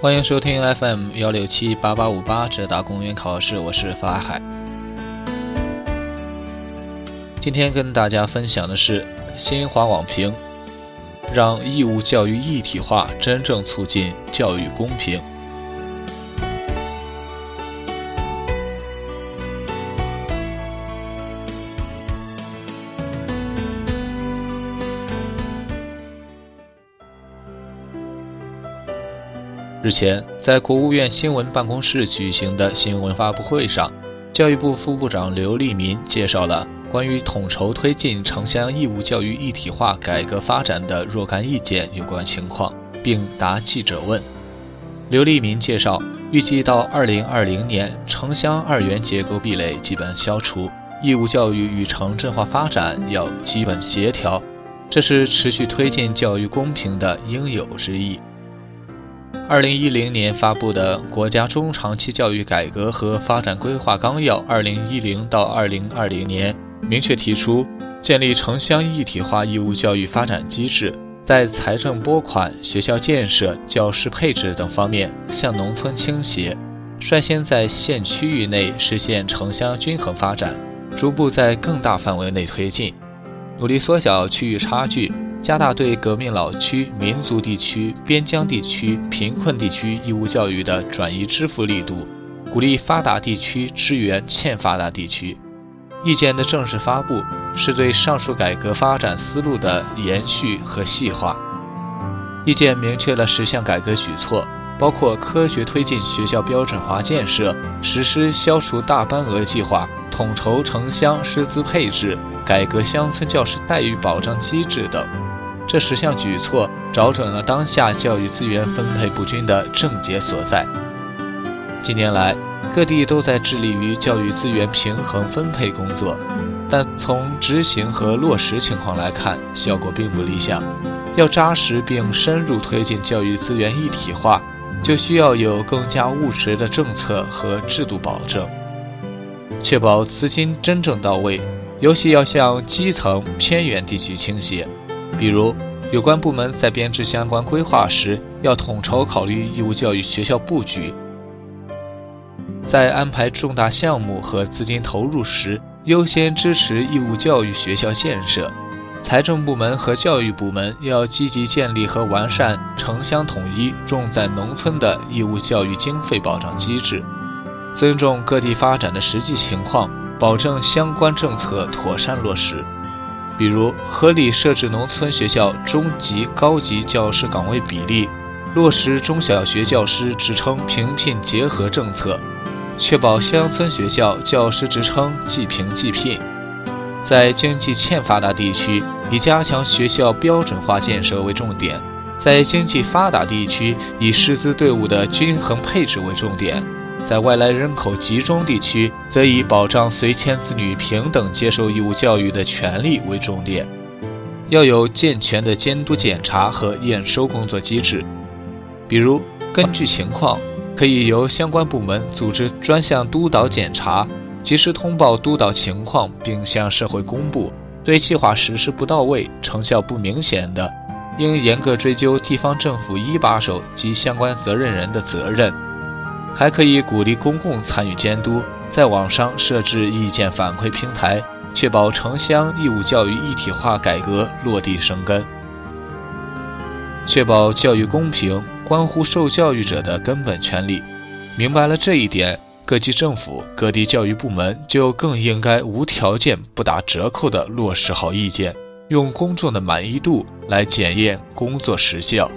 欢迎收听 FM 幺六七八八五八浙大公务员考试，我是法海。今天跟大家分享的是新华网评，让义务教育一体化，真正促进教育公平。日前，在国务院新闻办公室举行的新闻发布会上，教育部副部长刘立民介绍了关于统筹推进城乡义务教育一体化改革发展的若干意见有关情况，并答记者问。刘立民介绍，预计到2020年，城乡二元结构壁垒基本消除，义务教育与城镇化发展要基本协调，这是持续推进教育公平的应有之义。二零一零年发布的《国家中长期教育改革和发展规划纲要（二零一零到二零二零年）》明确提出，建立城乡一体化义务教育发展机制，在财政拨款、学校建设、教师配置等方面向农村倾斜，率先在县区域内实现城乡均衡发展，逐步在更大范围内推进，努力缩小区域差距。加大对革命老区、民族地区、边疆地区、贫困地区义务教育的转移支付力度，鼓励发达地区支援欠发达地区。意见的正式发布，是对上述改革发展思路的延续和细化。意见明确了十项改革举措，包括科学推进学校标准化建设，实施消除大班额计划，统筹城乡师资配置，改革乡村教师待遇保障机制等。这十项举措找准了当下教育资源分配不均的症结所在。近年来，各地都在致力于教育资源平衡分配工作，但从执行和落实情况来看，效果并不理想。要扎实并深入推进教育资源一体化，就需要有更加务实的政策和制度保证，确保资金真正到位，尤其要向基层偏远地区倾斜。比如，有关部门在编制相关规划时，要统筹考虑义务教育学校布局；在安排重大项目和资金投入时，优先支持义务教育学校建设。财政部门和教育部门要积极建立和完善城乡统一、重在农村的义务教育经费保障机制，尊重各地发展的实际情况，保证相关政策妥善落实。比如，合理设置农村学校中级、高级教师岗位比例，落实中小学教师职称评聘结合政策，确保乡村学校教师职称即评即聘。在经济欠发达地区，以加强学校标准化建设为重点；在经济发达地区，以师资队伍的均衡配置为重点。在外来人口集中地区，则以保障随迁子女平等接受义务教育的权利为重点，要有健全的监督检查和验收工作机制。比如，根据情况，可以由相关部门组织专项督导检查，及时通报督导情况，并向社会公布。对计划实施不到位、成效不明显的，应严格追究地方政府一把手及相关责任人的责任。还可以鼓励公共参与监督，在网上设置意见反馈平台，确保城乡义务教育一体化改革落地生根。确保教育公平，关乎受教育者的根本权利。明白了这一点，各级政府、各地教育部门就更应该无条件、不打折扣地落实好意见，用公众的满意度来检验工作实效。